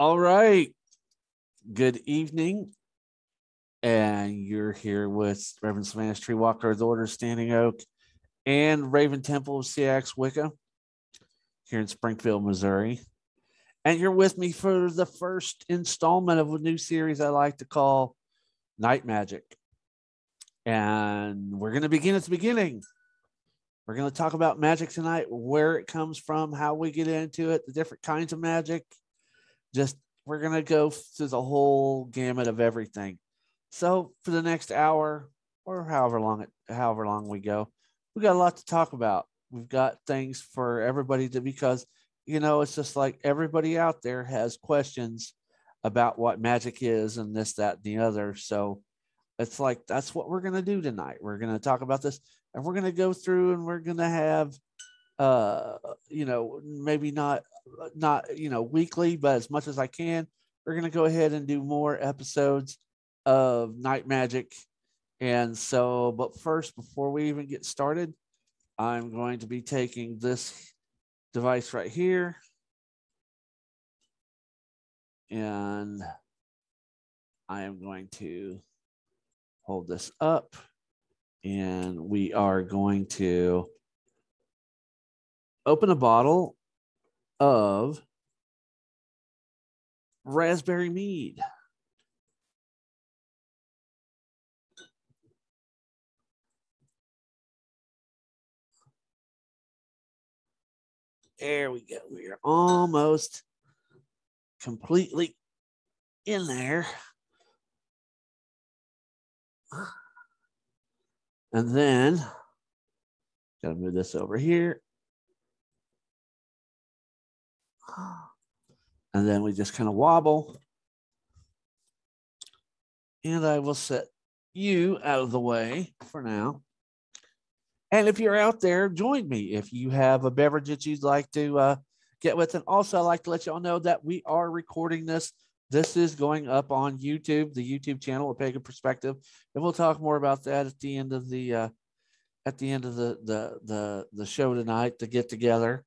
All right. Good evening. And you're here with Reverend Savannah Tree Walker of the Order of Standing Oak and Raven Temple of Seax Wicca here in Springfield, Missouri. And you're with me for the first installment of a new series I like to call Night Magick. And we're going to begin at the beginning. We're going to talk about magic tonight, where it comes from, how we get into it, the different kinds of magic. Just we're going to go through the whole gamut of everything. So for the next hour or however long it however long we go, we got a lot to talk about. We've got things for everybody to because you know it's just like everybody out there has questions about what magic is and this, that, and the other. So it's like that's what we're gonna do tonight. We're gonna talk about this and we're gonna go through and we're gonna have uh you know maybe not not you know weekly but as much as i can we're to go ahead and do more episodes of night magic. And so but first before we even get started i'm going to be taking this device right here. And i am going to hold this up. And we are going to open a bottle of raspberry mead. There we go. We're almost completely in there. And then, gotta move this over here. And then we just kind of wobble. And I will set you out of the way for now. And if you're out there, join me. If you have a beverage that you'd like to uh, get with, and also I'd like to let y'all know that we are recording this. This is going up on YouTube, the YouTube channel, A Pagan Perspective, and we'll talk more about that at the end of the uh, at the end of the the the the show tonight to get together.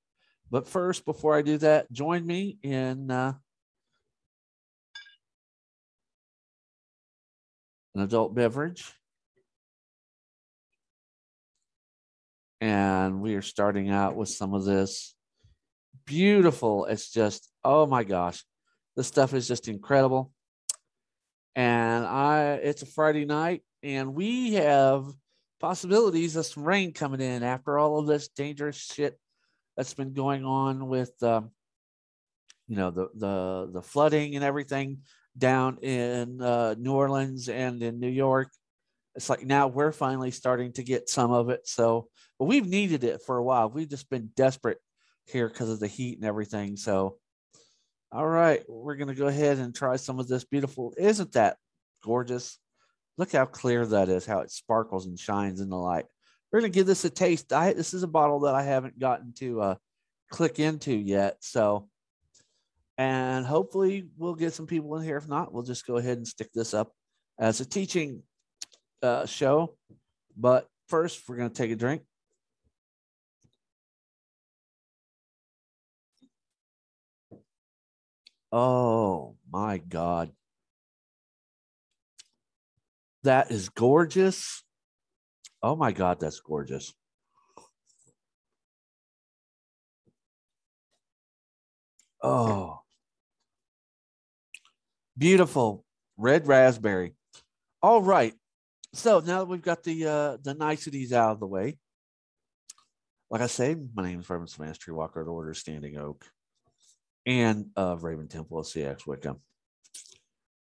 But first, before I do that, join me in uh, an adult beverage. And we are starting out with some of this beautiful. It's just, oh my gosh, this stuff is just incredible. And I, it's a Friday night, and we have possibilities of some rain coming in after all of this dangerous shit that's been going on with um, you know the the the flooding and everything down in uh, New Orleans and in New York. It's like now we're finally starting to get some of it. So, but we've needed it for a while. We've just been desperate here because of the heat and everything. So, all right, we're gonna go ahead and try some of this beautiful. Isn't that gorgeous? Look how clear that is. How it sparkles and shines in the light we're to give this a taste. I, this is a bottle that I haven't gotten to uh, click into yet. So, and hopefully we'll get some people in here. If not, we'll just go ahead and stick this up as a teaching uh, show. But first, we're to take a drink. Oh my God. That is gorgeous. Oh my God, that's gorgeous. Oh, beautiful red raspberry. All right. So now that we've got the uh, the niceties out of the way, like I say, my name is Reverend Smash Tree Walker at Order Standing Oak and of Raven Temple of Seax Wicca.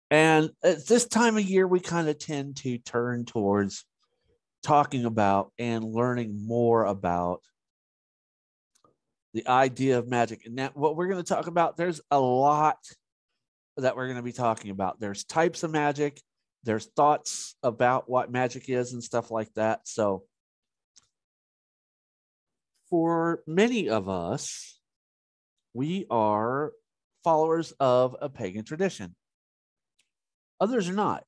And at this time of year, we kind of tend to turn towards talking about and learning more about the idea of magic. And that what we're going to talk about, there's a lot that we're going to be talking about. There's types of magic, there's thoughts about what magic is and stuff like that. So for many of us, we are followers of a pagan tradition. Others are not.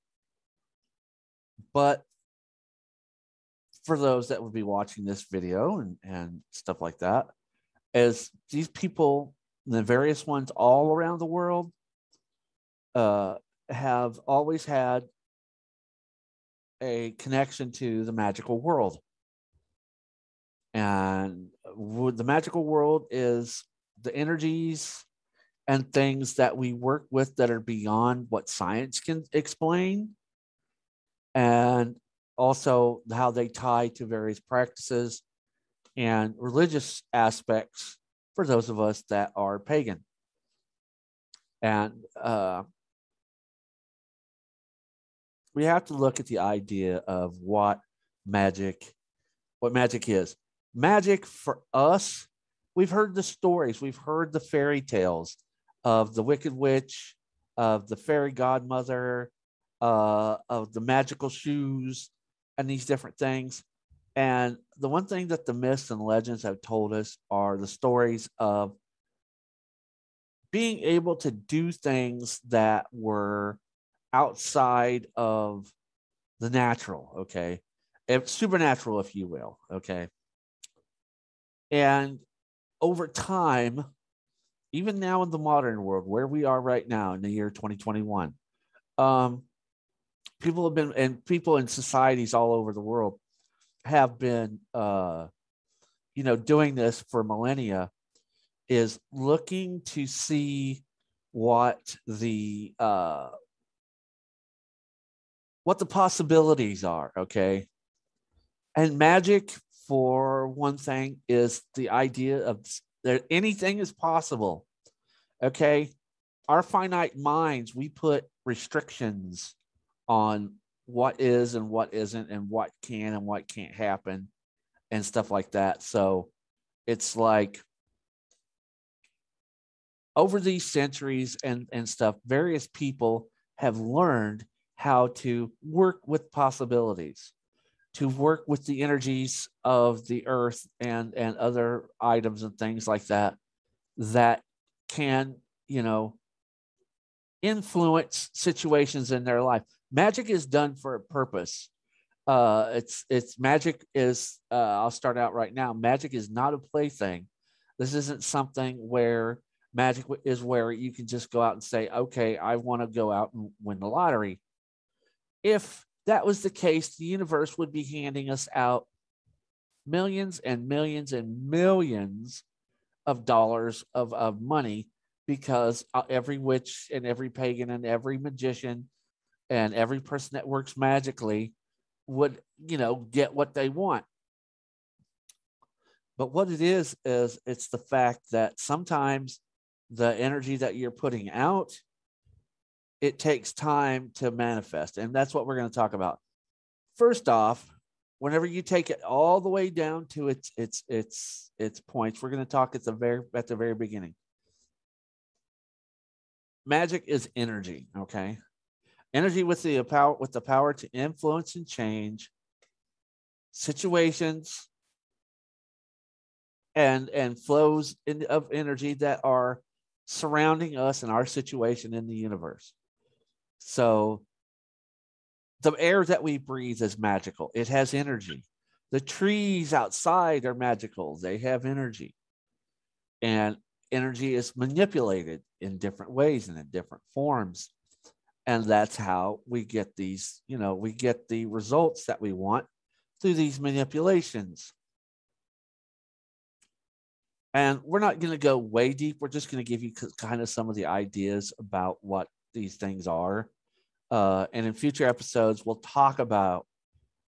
But for those that would be watching this video and, and stuff like that, as these people, the various ones all around the world, uh, have always had a connection to the magical world. And the magical world is the energies and things that we work with that are beyond what science can explain. And also how they tie to various practices and religious aspects for those of us that are pagan. And uh, we have to look at the idea of what magic, what magic is. Magic for us, we've heard the stories, we've heard the fairy tales of the Wicked Witch, of the fairy godmother, uh, of the magical shoes, and these different things. And the one thing that the myths and legends have told us are the stories of being able to do things that were outside of the natural, okay? If, supernatural, if you will, okay? And over time, even now in the modern world, where we are right now in the year 2021, um, people have been, and people in societies all over the world have been, uh, you know, doing this for millennia, is looking to see what the uh, what the possibilities are. Okay, and magic, for one thing, is the idea of that anything is possible. Okay, our finite minds, we put restrictions on what is and what isn't and what can and what can't happen and stuff like that. So it's like over these centuries and, and stuff, various people have learned how to work with possibilities, to work with the energies of the earth and, and other items and things like that, that can, you know, influence situations in their life magic is done for a purpose. Uh, it's it's magic is. Uh, I'll start out right now. Magic is not a plaything. This isn't something where magic is where you can just go out and say, "Okay, I want to go out and win the lottery." If that was the case, the universe would be handing us out millions and millions and millions of dollars of, of money because uh, every witch and every pagan and every magician and every person that works magically would you know get what they want. But what it is is it's the fact that sometimes the energy that you're putting out it takes time to manifest. And that's what we're going to talk about. First off whenever you take it all the way down to its its its its points we're going to talk at the very at the very beginning. Magic is energy okay energy with the power with the power to influence and change situations and and flows in, of energy that are surrounding us and our situation in the universe. So the air that we breathe is magical. It has energy. The trees outside are magical. They have energy. And energy is manipulated in different ways and in different forms and that's how we get these you know we get the results that we want through these manipulations. And we're not going to go way deep. We're just going to give you kind of some of the ideas about what these things are. Uh, and in future episodes we'll talk about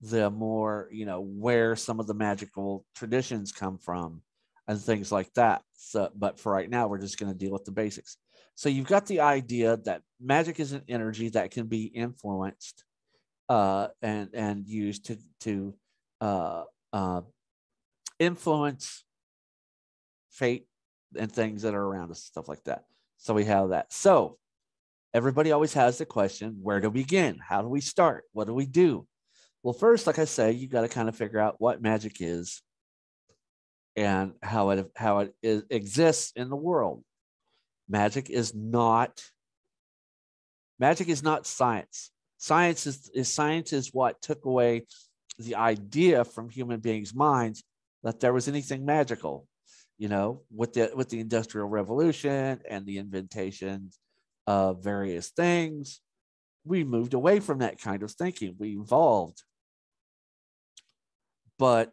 the more you know where some of the magical traditions come from and things like that so but for right now we're just going to deal with the basics so you've got the idea that magic is an energy that can be influenced uh, and and used to to uh, uh, influence fate and things that are around us, stuff like that. So we have that. So everybody always has the question: Where do we begin? How do we start? What do we do? Well, first, like I say, you got to kind of figure out what magic is and how it how it is, exists in the world. Magic is not magic is not science. Science is, is science is what took away the idea from human beings' minds that there was anything magical. You know, with the with the industrial revolution and the inventations of various things. We moved away from that kind of thinking. We evolved. But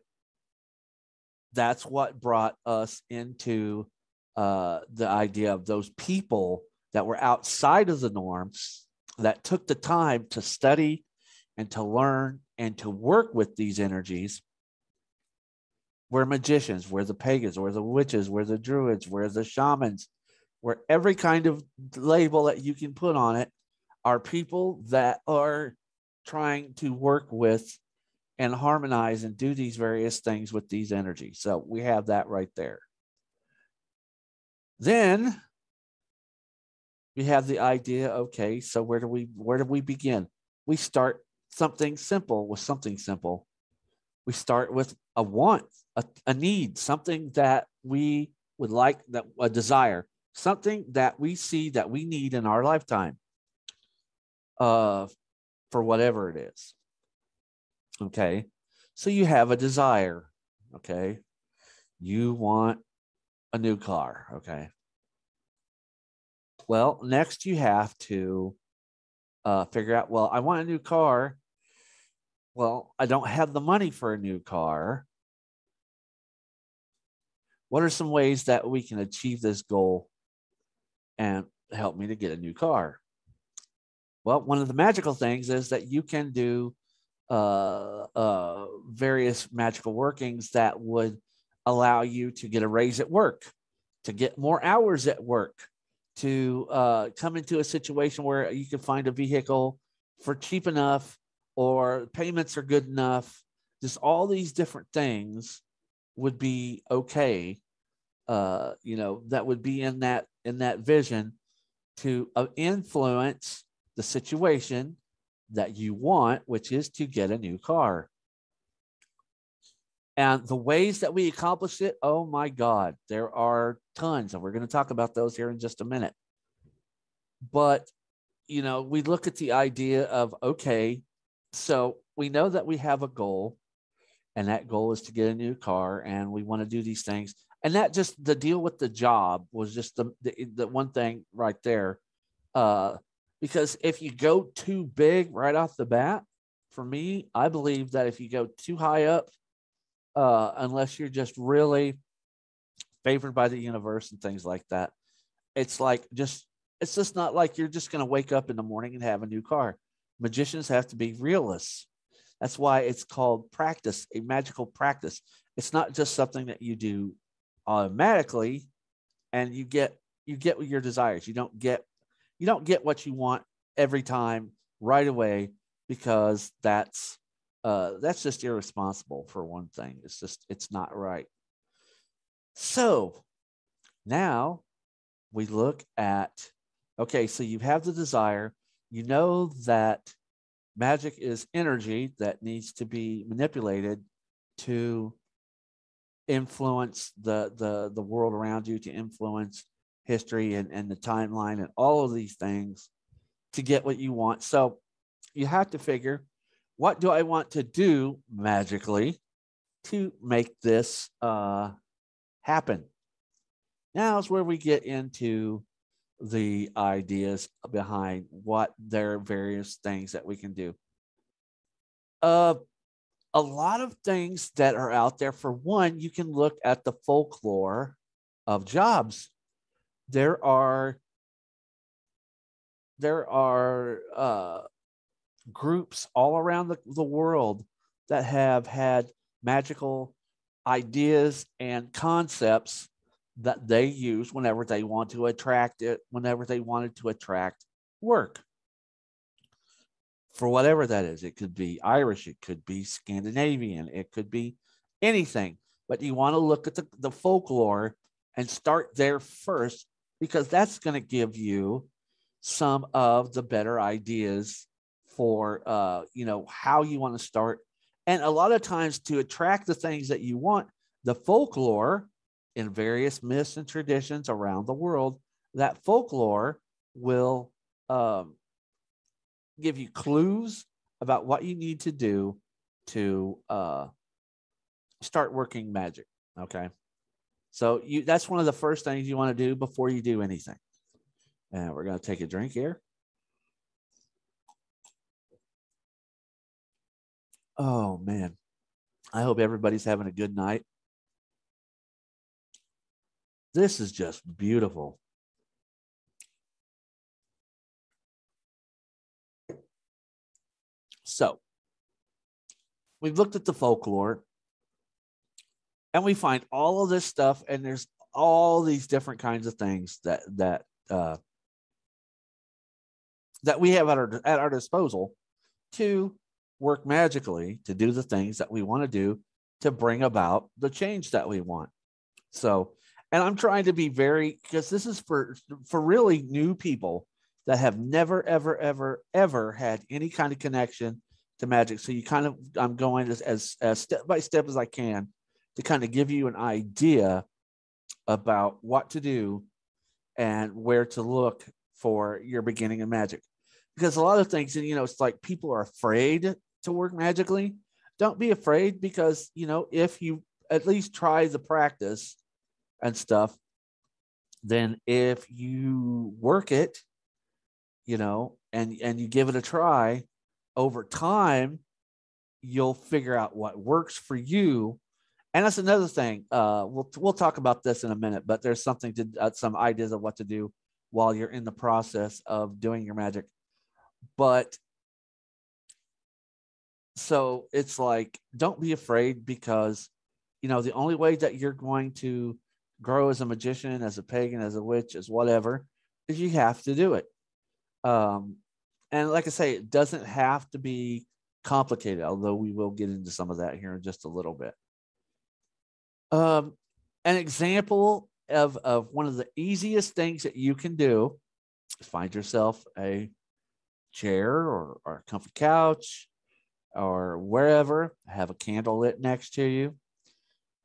that's what brought us into uh, the idea of those people that were outside of the norms that took the time to study and to learn and to work with these energies. We're magicians, we're the pagans, we're the witches, we're the druids, we're the shamans, we're every kind of label that you can put on it are people that are trying to work with and harmonize and do these various things with these energies. So we have that right there. Then we have the idea okay, so where do we where do we begin? We start something simple with something simple. We start with a want a, a need, something that we would like, that a desire, something that we see that we need in our lifetime uh, for whatever it is. Okay. So you have a desire. Okay. You want a new car. Okay. Well, next you have to uh, figure out, well, I want a new car. Well, I don't have the money for a new car. What are some ways that we can achieve this goal and help me to get a new car? Well, one of the magical things is that you can do uh, uh, various magical workings that would allow you to get a raise at work, to get more hours at work, to uh, come into a situation where you can find a vehicle for cheap enough or payments are good enough. Just all these different things would be okay uh, you know, that would be in that in that vision to uh, influence the situation that you want, which is to get a new car. And the ways that we accomplish it, oh my God, there are tons, and we're going to talk about those here in just a minute. But, you know, we look at the idea of, okay, so we know that we have a goal, and that goal is to get a new car, and we want to do these things and that just the deal with the job was just the the, the one thing right there uh because if you go too big right off the bat for me i believe that if you go too high up uh unless you're just really favored by the universe and things like that it's like just it's just not like you're just going to wake up in the morning and have a new car. Magicians have to be realists. That's why it's called practice a magical practice. It's not just something that you do automatically and you get you get your desires. You don't get you don't get what you want every time right away because that's uh that's just irresponsible for one thing. It's just it's not right. So now we look at okay so you have the desire. You know that magic is energy that needs to be manipulated to influence the the the world around you to influence history and, and the timeline and all of these things to get what you want so you have to figure what do i want to do magically to make this uh, happen now is where we get into the ideas behind what there are various things that we can do uh, a lot of things that are out there. For one, you can look at the folklore of jobs. There are there are uh, groups all around the, the world that have had magical ideas and concepts that they use whenever they want to attract it, whenever they wanted to attract work for whatever that is. It could be Irish, it could be Scandinavian, it could be anything. But you want to look at the, the folklore and start there first because that's going to give you some of the better ideas for uh, you know how you want to start and a lot of times to attract the things that you want the folklore in various myths and traditions around the world that folklore will um, give you clues about what you need to do to uh, start working magic. Okay. So you that's one of the first things you want to do before you do anything. And we're going to take a drink here. Oh, man. I hope everybody's having a good night. This is just beautiful. So, we've looked at the folklore and we find all of this stuff and there's all these different kinds of things that that uh, that we have at our at our disposal to work magically to do the things that we want to do to bring about the change that we want. So, and I'm trying to be very because this is for for really new people that have never ever ever ever had any kind of connection to magic. So you kind of I'm going as as, as step by step as I can to kind of give you an idea about what to do and where to look for your beginning of magic. Because a lot of things, and you know, it's like people are afraid to work magically. Don't be afraid because, you know, if you at least try the practice and stuff, then if you work it, you know, and and you give it a try over time, you'll figure out what works for you and that's another thing. Uh, we'll we'll talk about this in a minute, but there's something to uh, some ideas of what to do while you're in the process of doing your magic. But so it's like don't be afraid because you know the only way that you're going to grow as a magician, as a pagan, as a witch, as whatever, is you have to do it. Um, and like I say, it doesn't have to be complicated, although we will get into some of that here in just a little bit. Um, an example of, of one of the easiest things that you can do is find yourself a chair or, or a comfy couch or wherever, have a candle lit next to you,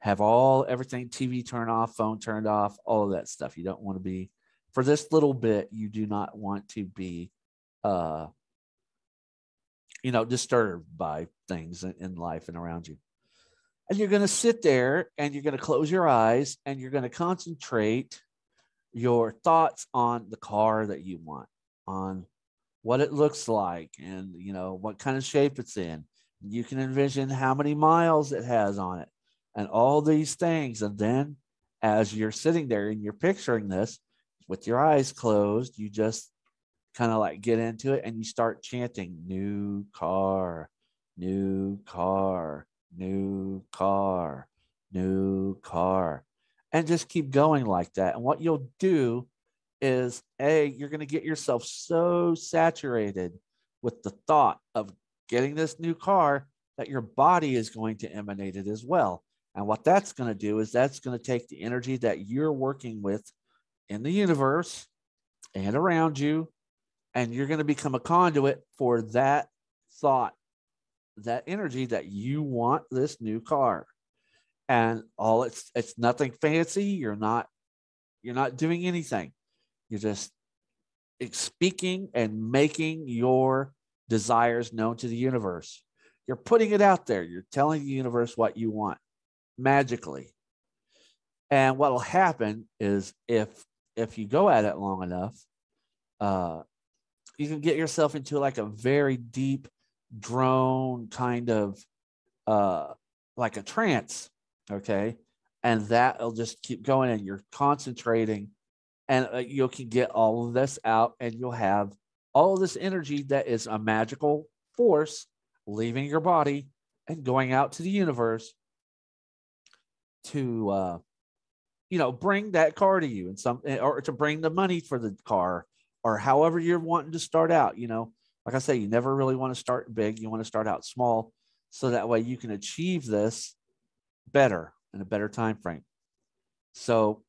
have all everything TV turned off, phone turned off, all of that stuff. You don't want to be for this little bit, you do not want to be uh you know disturbed by things in, in life and around you. And you're going to sit there and you're going to close your eyes and you're going to concentrate your thoughts on the car that you want, on what it looks like and you know what kind of shape it's in. You can envision how many miles it has on it and all these things. And then as you're sitting there and you're picturing this with your eyes closed, you just kind of like get into it and you start chanting new car, new car, new car, new car, and just keep going like that. And what you'll do is, A, you're going to get yourself so saturated with the thought of getting this new car that your body is going to emanate it as well. And what that's going to do is that's going to take the energy that you're working with in the universe and around you, and you're going to become a conduit for that thought that energy that you want this new car. And all it's it's nothing fancy. You're not you're not doing anything. You're just speaking and making your desires known to the universe. You're putting it out there. You're telling the universe what you want magically. And what will happen is if if you go at it long enough uh you can get yourself into like a very deep drone kind of uh like a trance okay? And that'll just keep going and you're concentrating and uh, you can get all of this out and you'll have all this energy that is a magical force leaving your body and going out to the universe to uh you know bring that car to you and some or to bring the money for the car or however you're wanting to start out you know like I say, you never really want to start big. You want to start out small so that way you can achieve this better in a better time frame. So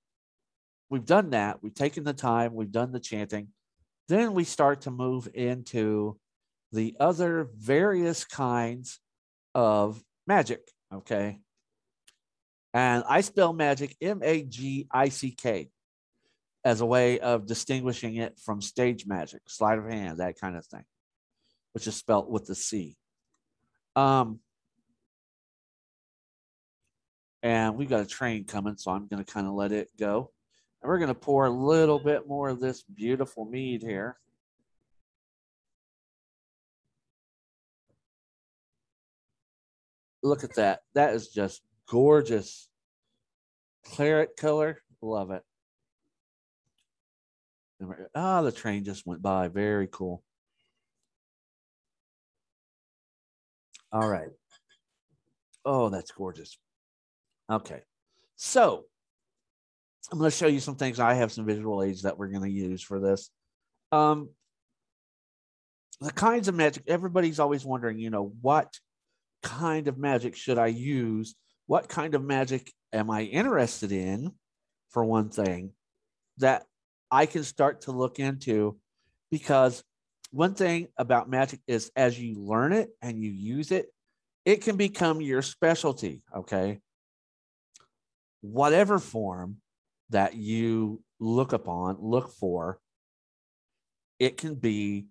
we've done that. We've taken the time, we've done the chanting. Then we start to move into the other various kinds of magic. Okay. And I spell magic M A G I C K as a way of distinguishing it from stage magic, sleight of hand, that kind of thing which is spelt with the C. Um, and we've got a train coming, so I'm going to kind of let it go. And we're going to pour a little bit more of this beautiful mead here. Look at that. That is just gorgeous. Claret color. Love it. Ah, oh, the train just went by. Very cool. All right. Oh, that's gorgeous. Okay. So I'm going to show you some things. I have some visual aids that we're going to use for this. Um, the kinds of magic, everybody's always wondering, you know, what kind of magic should I use? What kind of magic am I interested in, for one thing, that I can start to look into? Because one thing about magic is as you learn it and you use it, it can become your specialty. Okay. Whatever form that you look upon, look for, it can be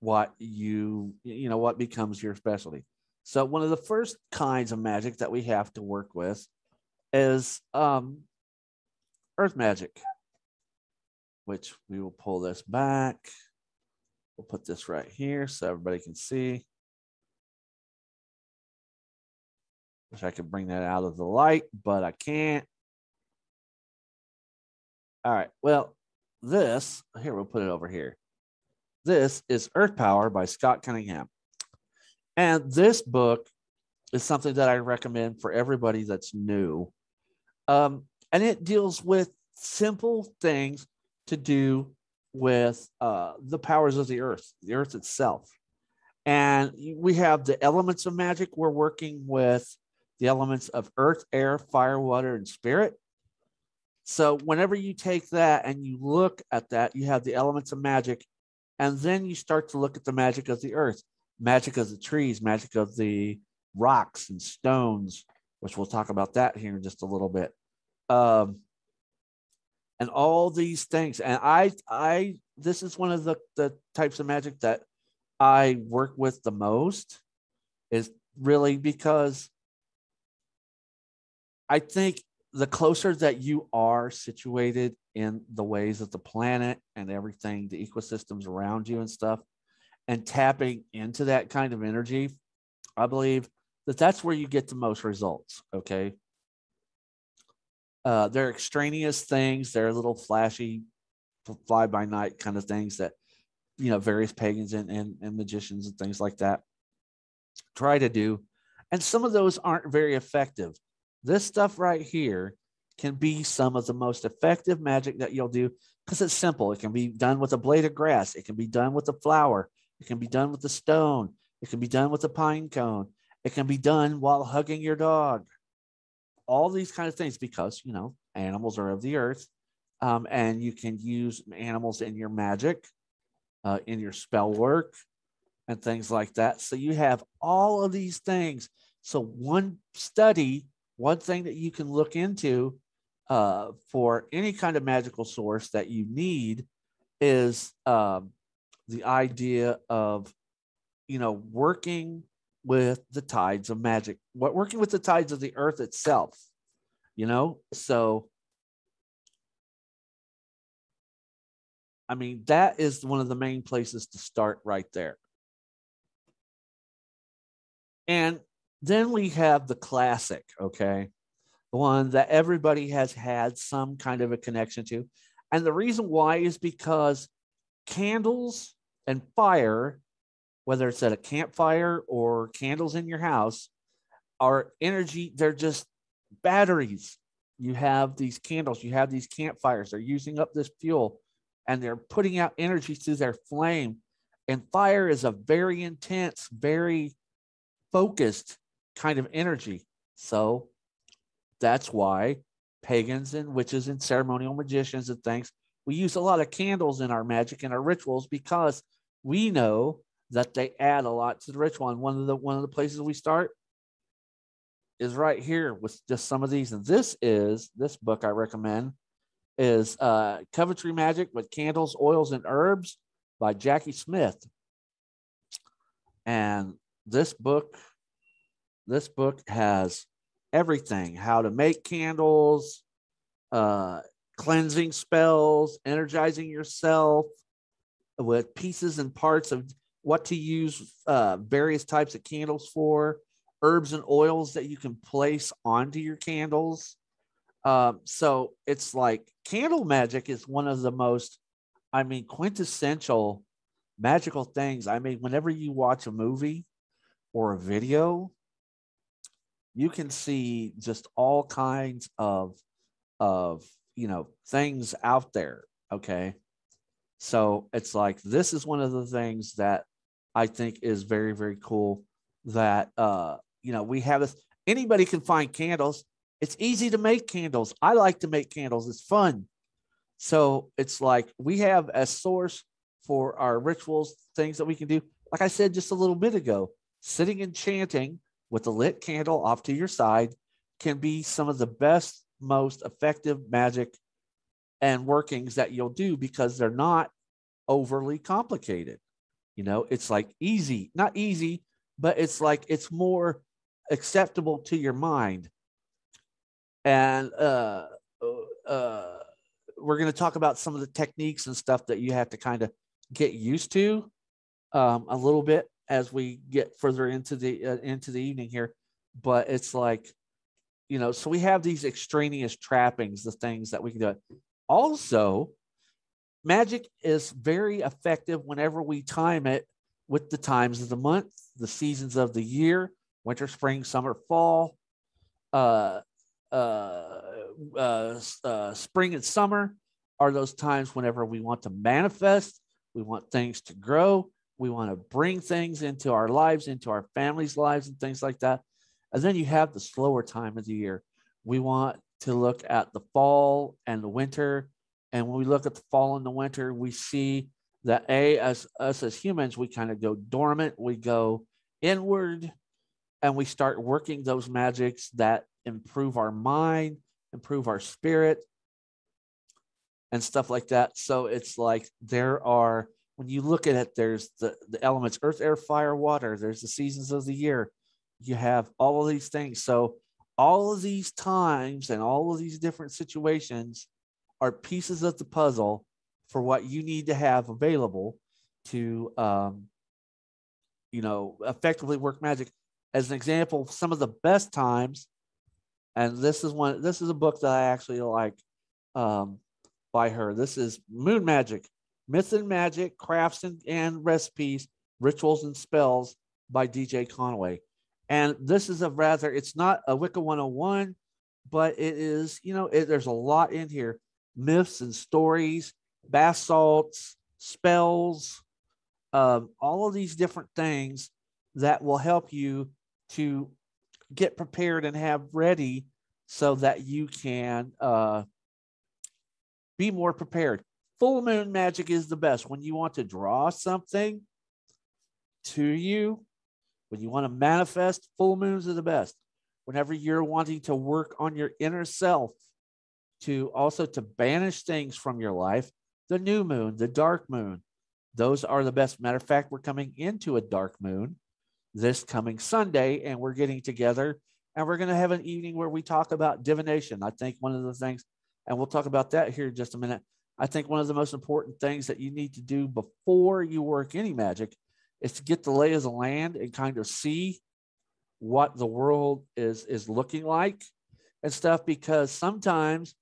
what you, you know, what becomes your specialty. So, one of the first kinds of magic that we have to work with is um, earth magic, which we will pull this back. We'll put this right here so everybody can see. Wish I could bring that out of the light, but I can't. All right. Well, this, here, we'll put it over here. This is Earth Power by Scott Cunningham. And this book is something that I recommend for everybody that's new. Um, and it deals with simple things to do with uh, the powers of the earth, the earth itself. And we have the elements of magic. We're working with the elements of earth, air, fire, water, and spirit. So whenever you take that and you look at that, you have the elements of magic. And then you start to look at the magic of the earth, magic of the trees, magic of the rocks and stones, which we'll talk about that here in just a little bit. Um, and all these things. And I, I, this is one of the, the types of magic that I work with the most is really because I think the closer that you are situated in the ways of the planet and everything, the ecosystems around you and stuff, and tapping into that kind of energy, I believe that that's where you get the most results. Okay. Uh, they're extraneous things. They're little flashy, fly by night kind of things that, you know, various pagans and, and, and magicians and things like that try to do. And some of those aren't very effective. This stuff right here can be some of the most effective magic that you'll do because it's simple. It can be done with a blade of grass, it can be done with a flower, it can be done with a stone, it can be done with a pine cone, it can be done while hugging your dog. All these kind of things because, you know, animals are of the earth um, and you can use animals in your magic, uh, in your spell work, and things like that. So you have all of these things. So one study one thing that you can look into uh, for any kind of magical source that you need is um, the idea of you know working with the tides of magic what working with the tides of the earth itself you know so i mean that is one of the main places to start right there and then we have the classic, okay? The one that everybody has had some kind of a connection to. And the reason why is because candles and fire, whether it's at a campfire or candles in your house, are energy, they're just batteries. You have these candles, you have these campfires, they're using up this fuel and they're putting out energy through their flame. And fire is a very intense, very focused kind of energy. So that's why pagans and witches and ceremonial magicians and things, we use a lot of candles in our magic and our rituals because we know that they add a lot to the ritual. One of the one of the places we start is right here with just some of these. And this is this book I recommend is uh Coventry Magic with Candles, Oils, and Herbs by Jacki Smith. And this book this book has everything how to make candles, uh, cleansing spells, energizing yourself with pieces and parts of what to use uh, various types of candles for, herbs and oils that you can place onto your candles. Um, so it's like candle magic is one of the most, I mean, quintessential magical things. I mean, whenever you watch a movie or a video, you can see just all kinds of of you know things out there. Okay. So it's like this is one of the things that I think is very, very cool that uh, you know, we have this anybody can find candles. It's easy to make candles. I like to make candles. It's fun. So it's like we have a source for our rituals, things that we can do. Like I said just a little bit ago, sitting and chanting with a lit candle off to your side can be some of the best, most effective magic and workings that you'll do because they're not overly complicated. You know, it's like easy, not easy, but it's like it's more acceptable to your mind. And uh, uh, we're going to talk about some of the techniques and stuff that you have to kind of get used to um, a little bit as we get further into the uh, into the evening here. But it's like, you know, so we have these extraneous trappings, the things that we can do. Also, magic is very effective whenever we time it with the times of the month, the seasons of the year, winter, spring, summer, fall, uh, uh, uh, uh, spring and summer are those times whenever we want to manifest, we want things to grow, we want to bring things into our lives, into our families' lives, and things like that. And then you have the slower time of the year. We want to look at the fall and the winter. And when we look at the fall and the winter, we see that A, as us as humans, we kind of go dormant, we go inward, and we start working those magics that improve our mind, improve our spirit, and stuff like that. So it's like there are, when you look at it, there's the, the elements earth, air, fire, water, there's the seasons of the year. You have all of these things. So all of these times and all of these different situations are pieces of the puzzle for what you need to have available to um, you know effectively work magic. As an example some of the best times and this is one this is a book that i actually like um, by her. This is moon magic myth and magic crafts and, and recipes rituals and spells by dj conway. And this is a rather, it's not a Wicca 101, but it is, you know, it, there's a lot in here myths and stories, bath salts, spells, um, all of these different things that will help you to get prepared and have ready so that you can uh, be more prepared. Full moon magic is the best when you want to draw something to you when you want to manifest, full moons are the best. Whenever you're wanting to work on your inner self, to also to banish things from your life, the new moon, the dark moon, those are the best. Matter of fact, we're coming into a dark moon this coming Sunday, and we're getting together and we're going to have an evening where we talk about divination. I think one of the things, and we'll talk about that here in just a minute. I think one of the most important things that you need to do before you work any magic is to get the lay of the land and kind of see what the world is is looking like and stuff because sometimes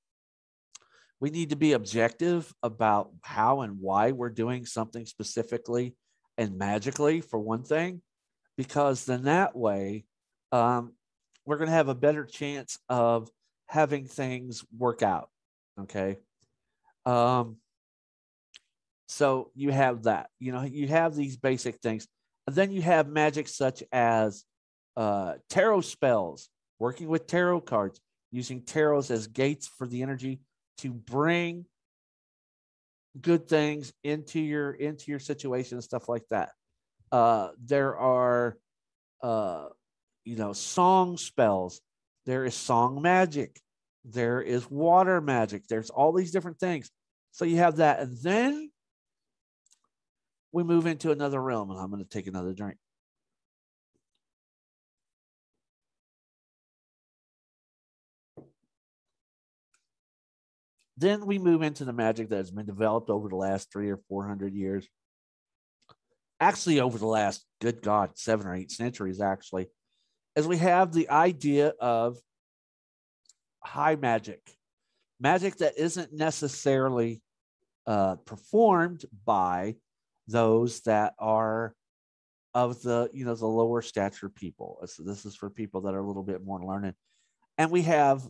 we need to be objective about how and why we're doing something specifically and magically for one thing because then that way um, we're going to have a better chance of having things work out okay um, so you have that, you know, you have these basic things. And then you have magic such as uh, tarot spells, working with tarot cards, using tarots as gates for the energy to bring good things into your into your situation and stuff like that. Uh, there are, uh, you know, song spells. There is song magic. There is water magic. There's all these different things. So you have that, and then we move into another realm, and I'm going to take another drink. Then we move into the magic that has been developed over the last three or 400 years. Actually, over the last, good God, seven or eight centuries, actually, as we have the idea of high magic, magic that isn't necessarily uh, performed by those that are of the you know the lower stature people. So this is for people that are a little bit more learned, and we have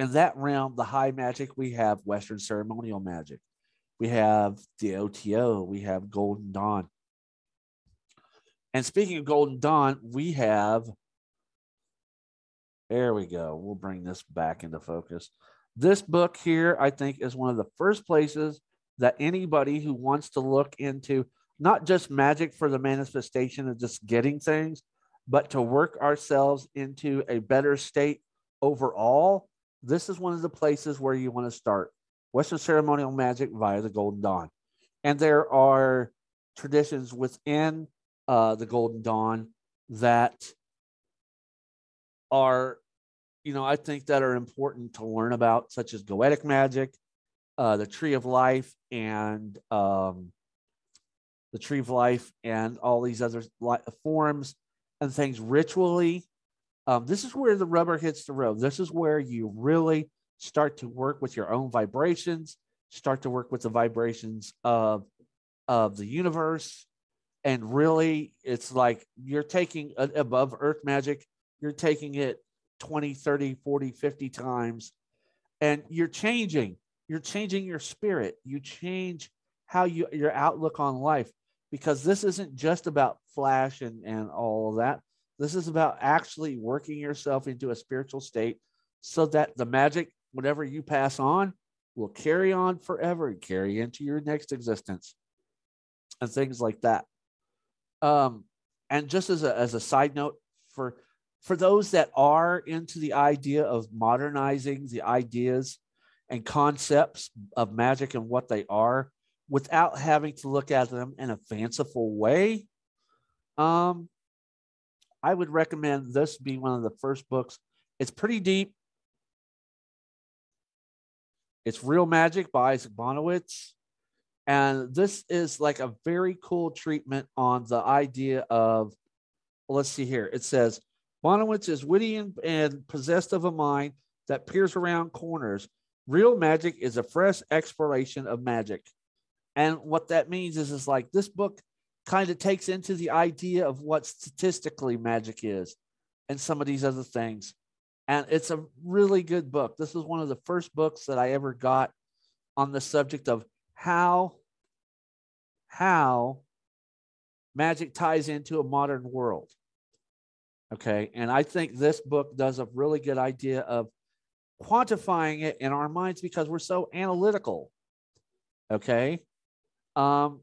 in that realm the high magic. We have Western ceremonial magic, we have the OTO, we have Golden Dawn. And speaking of Golden Dawn, we have there we go. We'll bring this back into focus. This book here, I think, is one of the first places that anybody who wants to look into not just magic for the manifestation of just getting things, but to work ourselves into a better state overall, this is one of the places where you want to start. Western ceremonial magic via the Golden Dawn. And there are traditions within uh, the Golden Dawn that are, you know, I think that are important to learn about, such as Goetic magic, uh, the Tree of Life, and um, the Tree of Life, and all these other forms and things ritually. Um, this is where the rubber hits the road. This is where you really start to work with your own vibrations, start to work with the vibrations of of the universe, and really, it's like you're taking above Earth magic you're taking it 20, 30, 40, 50 times and you're changing. You're changing your spirit. You change how you your outlook on life because this isn't just about flash and, and all that. This is about actually working yourself into a spiritual state so that the magic, whatever you pass on, will carry on forever and carry into your next existence and things like that. Um, and just as a, as a side note for for those that are into the idea of modernizing the ideas and concepts of magic and what they are without having to look at them in a fanciful way, um, I would recommend this be one of the first books. It's pretty deep. It's Real Magic by Isaac Bonewits. And this is like a very cool treatment on the idea of, let's see here. It says, Bonewits is witty and, and possessed of a mind that peers around corners. Real magic is a fresh exploration of magic. And what that means is, it's like this book kind of takes into the idea of what statistically magic is and some of these other things. And it's a really good book. This was one of the first books that I ever got on the subject of how how magic ties into a modern world. Okay. And I think this book does a really good idea of quantifying it in our minds because we're so analytical. Okay. Um,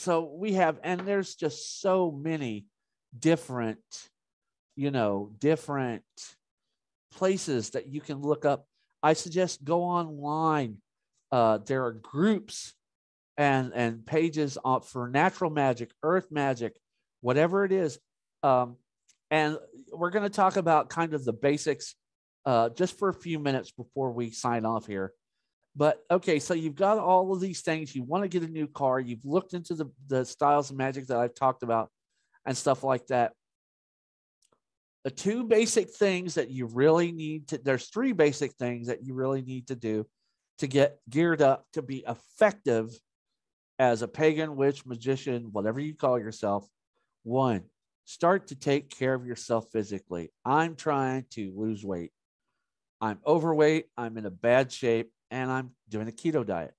so we have, and there's just so many different, you know, different places that you can look up. I suggest go online. Uh, there are groups and and pages for natural magic, earth magic, whatever it is. Um, and we're going to talk about kind of the basics uh, just for a few minutes before we sign off here. But okay, so you've got all of these things. You want to get a new car. You've looked into the, the styles of magic that I've talked about and stuff like that. The two basic things that you really need to, there's three basic things that you really need to do to get geared up to be effective as a pagan, witch, magician, whatever you call yourself, one, start to take care of yourself physically. I'm trying to lose weight. I'm overweight, I'm in a bad shape, and I'm doing a keto diet.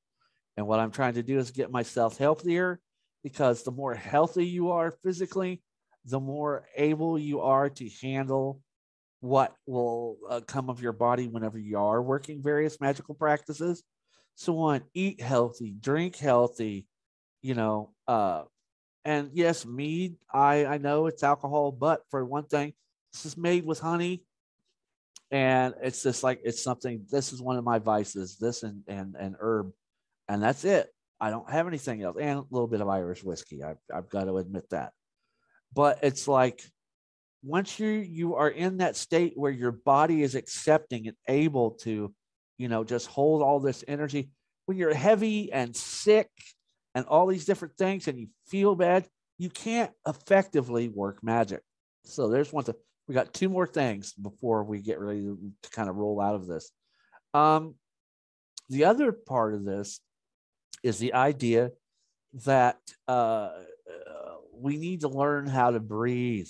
And what I'm trying to do is get myself healthier because the more healthy you are physically, the more able you are to handle what will uh, come of your body whenever you are working various magical practices. So, one, eat healthy, drink healthy, you know, uh, and yes, mead, I, I know it's alcohol, but for one thing, this is made with honey. And it's just like it's something, this is one of my vices, this and and and herb. And that's it. I don't have anything else. And a little bit of Irish whiskey. I've I've got to admit that. But it's like once you you are in that state where your body is accepting and able to, you know, just hold all this energy, when you're heavy and sick and all these different things and you feel bad, you can't effectively work magic. So there's one thing. We got two more things before we get ready to, kind of roll out of this. Um, the other part of this is the idea that uh, uh, we need to learn how to breathe.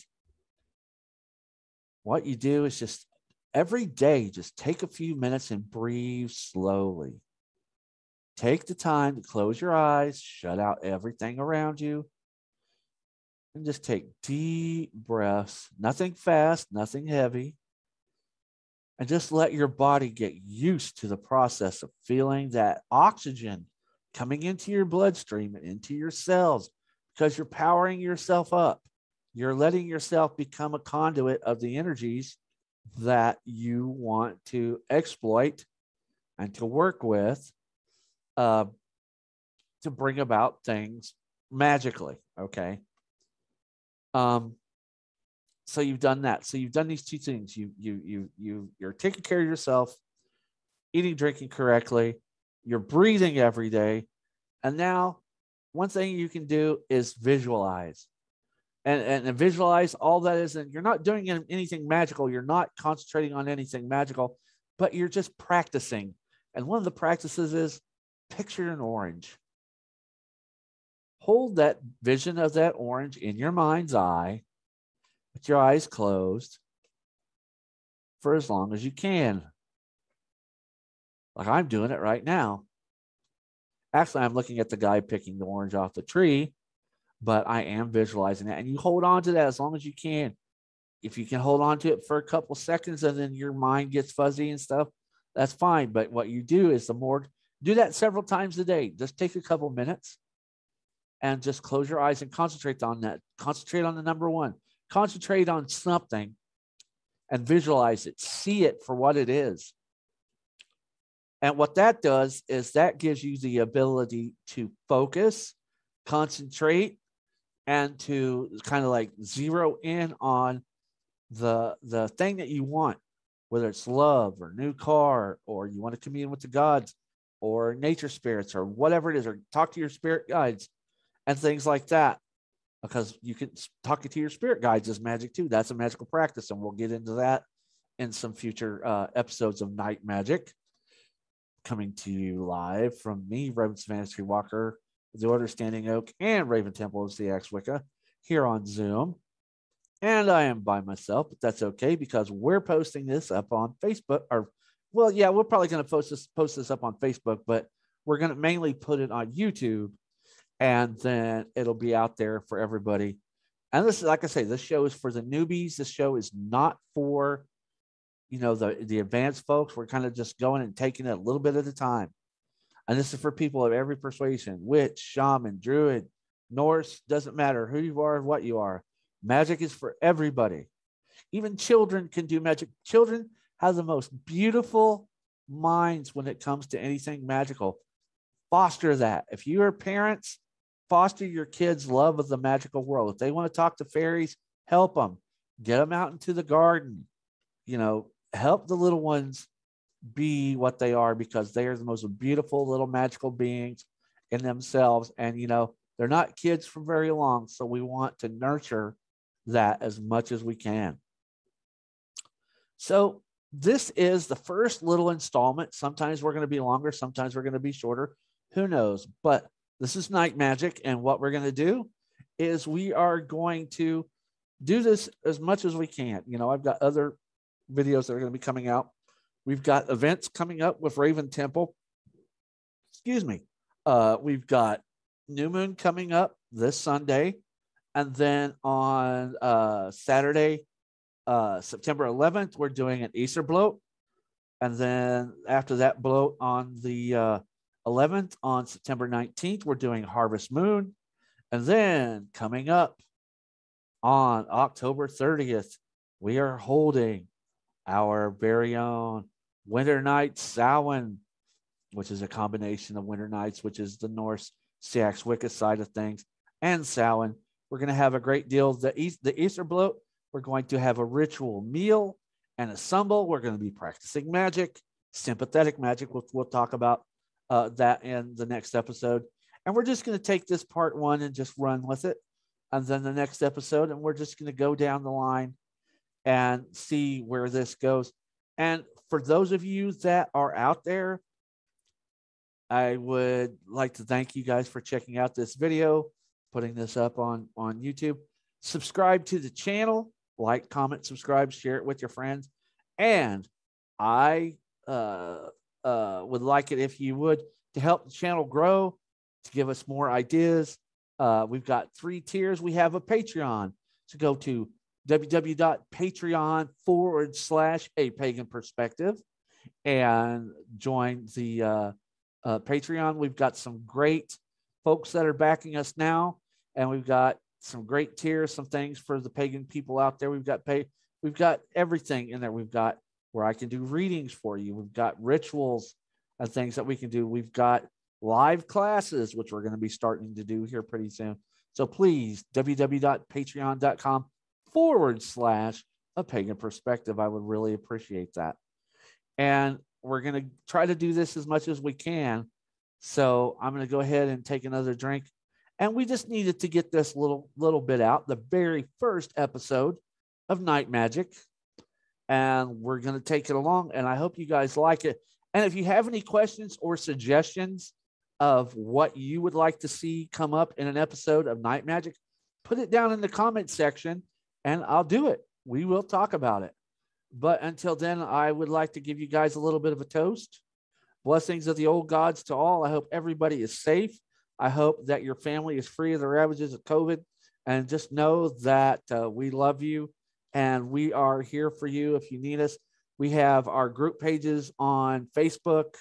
What you do is just every day, just take a few minutes and breathe slowly. Take the time to close your eyes, shut out everything around you, and just take deep breaths. Nothing fast, nothing heavy. And just let your body get used to the process of feeling that oxygen coming into your bloodstream and into your cells because you're powering yourself up. You're letting yourself become a conduit of the energies that you want to exploit and to work with uh, to bring about things magically. Okay. Um, so you've done that. So you've done these two things. You you you you you're taking care of yourself, eating, drinking correctly, you're breathing every day. And now one thing you can do is visualize. And, and, and visualize all that is, and you're not doing anything magical. You're not concentrating on anything magical, but you're just practicing. And one of the practices is picture an orange. Hold that vision of that orange in your mind's eye, with your eyes closed for as long as you can. Like I'm doing it right now. Actually, I'm looking at the guy picking the orange off the tree, but I am visualizing that. And you hold on to that as long as you can. If you can hold on to it for a couple seconds and then your mind gets fuzzy and stuff, that's fine. But what you do is the more do that several times a day. Just take a couple minutes and just close your eyes and concentrate on that. Concentrate on the number one. Concentrate on something and visualize it. See it for what it is. And what that does is that gives you the ability to focus, concentrate, and to kind of like zero in on the the thing that you want, whether it's love or new car or you want to commune with the gods or nature spirits or whatever it is, or talk to your spirit guides and things like that. Because you can talk to your spirit guides is magic too. That's a magical practice, and we'll get into that in some future uh, episodes of Night Magick coming to you live from me, Raven's Fantasy Walker, the Order Standing Oak, and Hrafn Temple of Seax Wicca here on Zoom. And I am by myself, but that's okay because we're posting this up on Facebook. Or, well, yeah, we're probably going to post this post this up on Facebook, but we're going to mainly put it on YouTube, and then it'll be out there for everybody. And this is like I say, this show is for the newbies. This show is not for you know the the advanced folks. We're kind of just going and taking it a little bit at a time. And this is for people of every persuasion witch shaman druid norse doesn't matter who you are or what you are. Magic is for everybody. Even children can do magic. Children have the most beautiful minds when it comes to anything magical. Foster that. If you are parents foster your kids love of the magical world if they want to talk to fairies help them get them out into the garden you know help the little ones be what they are because they are the most beautiful little magical beings in themselves. And, you know, they're not kids for very long. So we want to nurture that as much as we can. So this is the first little installment. Sometimes we're going to be longer, sometimes we're going to be shorter. Who knows? But this is night magick. And what we're going to do is we are going to do this as much as we can. You know, I've got other videos that are going to be coming out. We've got events coming up with Hrafn Temple. Excuse me. Uh, we've got New Moon coming up this Sunday. And then on uh, Saturday, uh, September 11th, we're doing an Easter blót. And then after that blót on the uh, 11th, on September 19th, we're doing Harvest Moon. And then coming up on October 30th, we are holding our very own Winter Nights Samhain, which is a combination of Winter Nights, which is the Norse Seax Wicca side of things, and Samhain. We're going to have a great deal. The, East, the Easter blót We're going to have a ritual meal and a sumbel. We're going to be practicing magic, sympathetic magic, which we'll talk about uh, that in the next episode. And we're just going to take this part one and just run with it. And then the next episode, and we're just going to go down the line and see where this goes. And for those of you that are out there, I would like to thank you guys for checking out this video, putting this up on, on YouTube. Subscribe to the channel, like, comment, subscribe, share it with your friends. And I uh, uh, would like it if you would to help the channel grow, to give us more ideas. Uh, we've got three tiers. We have a Patreon. So go to www.patreon forward slash a pagan perspective and join the uh, uh, Patreon. We've got some great folks that are backing us now, and we've got some great tiers, some things for the pagan people out there. We've got pay, we've got everything in there. We've got where I can do readings for you. We've got rituals and things that we can do. We've got live classes, which we're going to be starting to do here pretty soon. So please, www.patreon.com forward slash a pagan perspective. I would really appreciate that. And we're going to try to do this as much as we can. So I'm going to go ahead and take another drink. And we just needed to get this little little bit out, the very first episode of Night Magick. And we're going to take it along. And I hope you guys like it. And if you have any questions or suggestions of what you would like to see come up in an episode of Night Magick, put it down in the comment section and I'll do it. We will talk about it. But until then, I would like to give you guys a little bit of a toast. Blessings of the old gods to all. I hope everybody is safe. I hope that your family is free of the ravages of COVID. And just know that uh, we love you and we are here for you if you need us. We have our group pages on Facebook.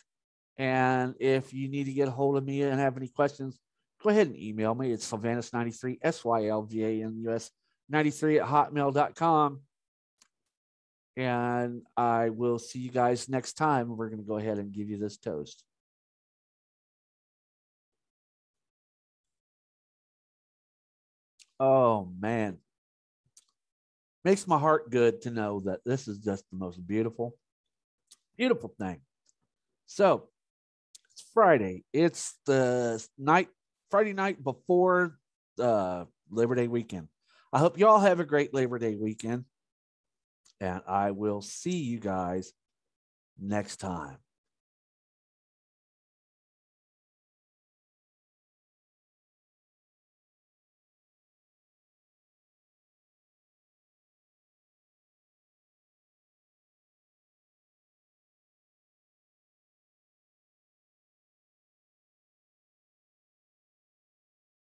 And if you need to get a hold of me and have any questions, go ahead and email me. It's Sylvanus93, S Y L V A N U S 93 at hotmail.com. And I will see you guys next time. We're going to go ahead and give you this toast. Oh, man. Makes my heart good to know that this is just the most beautiful, beautiful thing. So it's Friday. It's the night, Friday night before uh, Labor Day weekend. I hope you all have a great Labor Day weekend. And I will see you guys next time.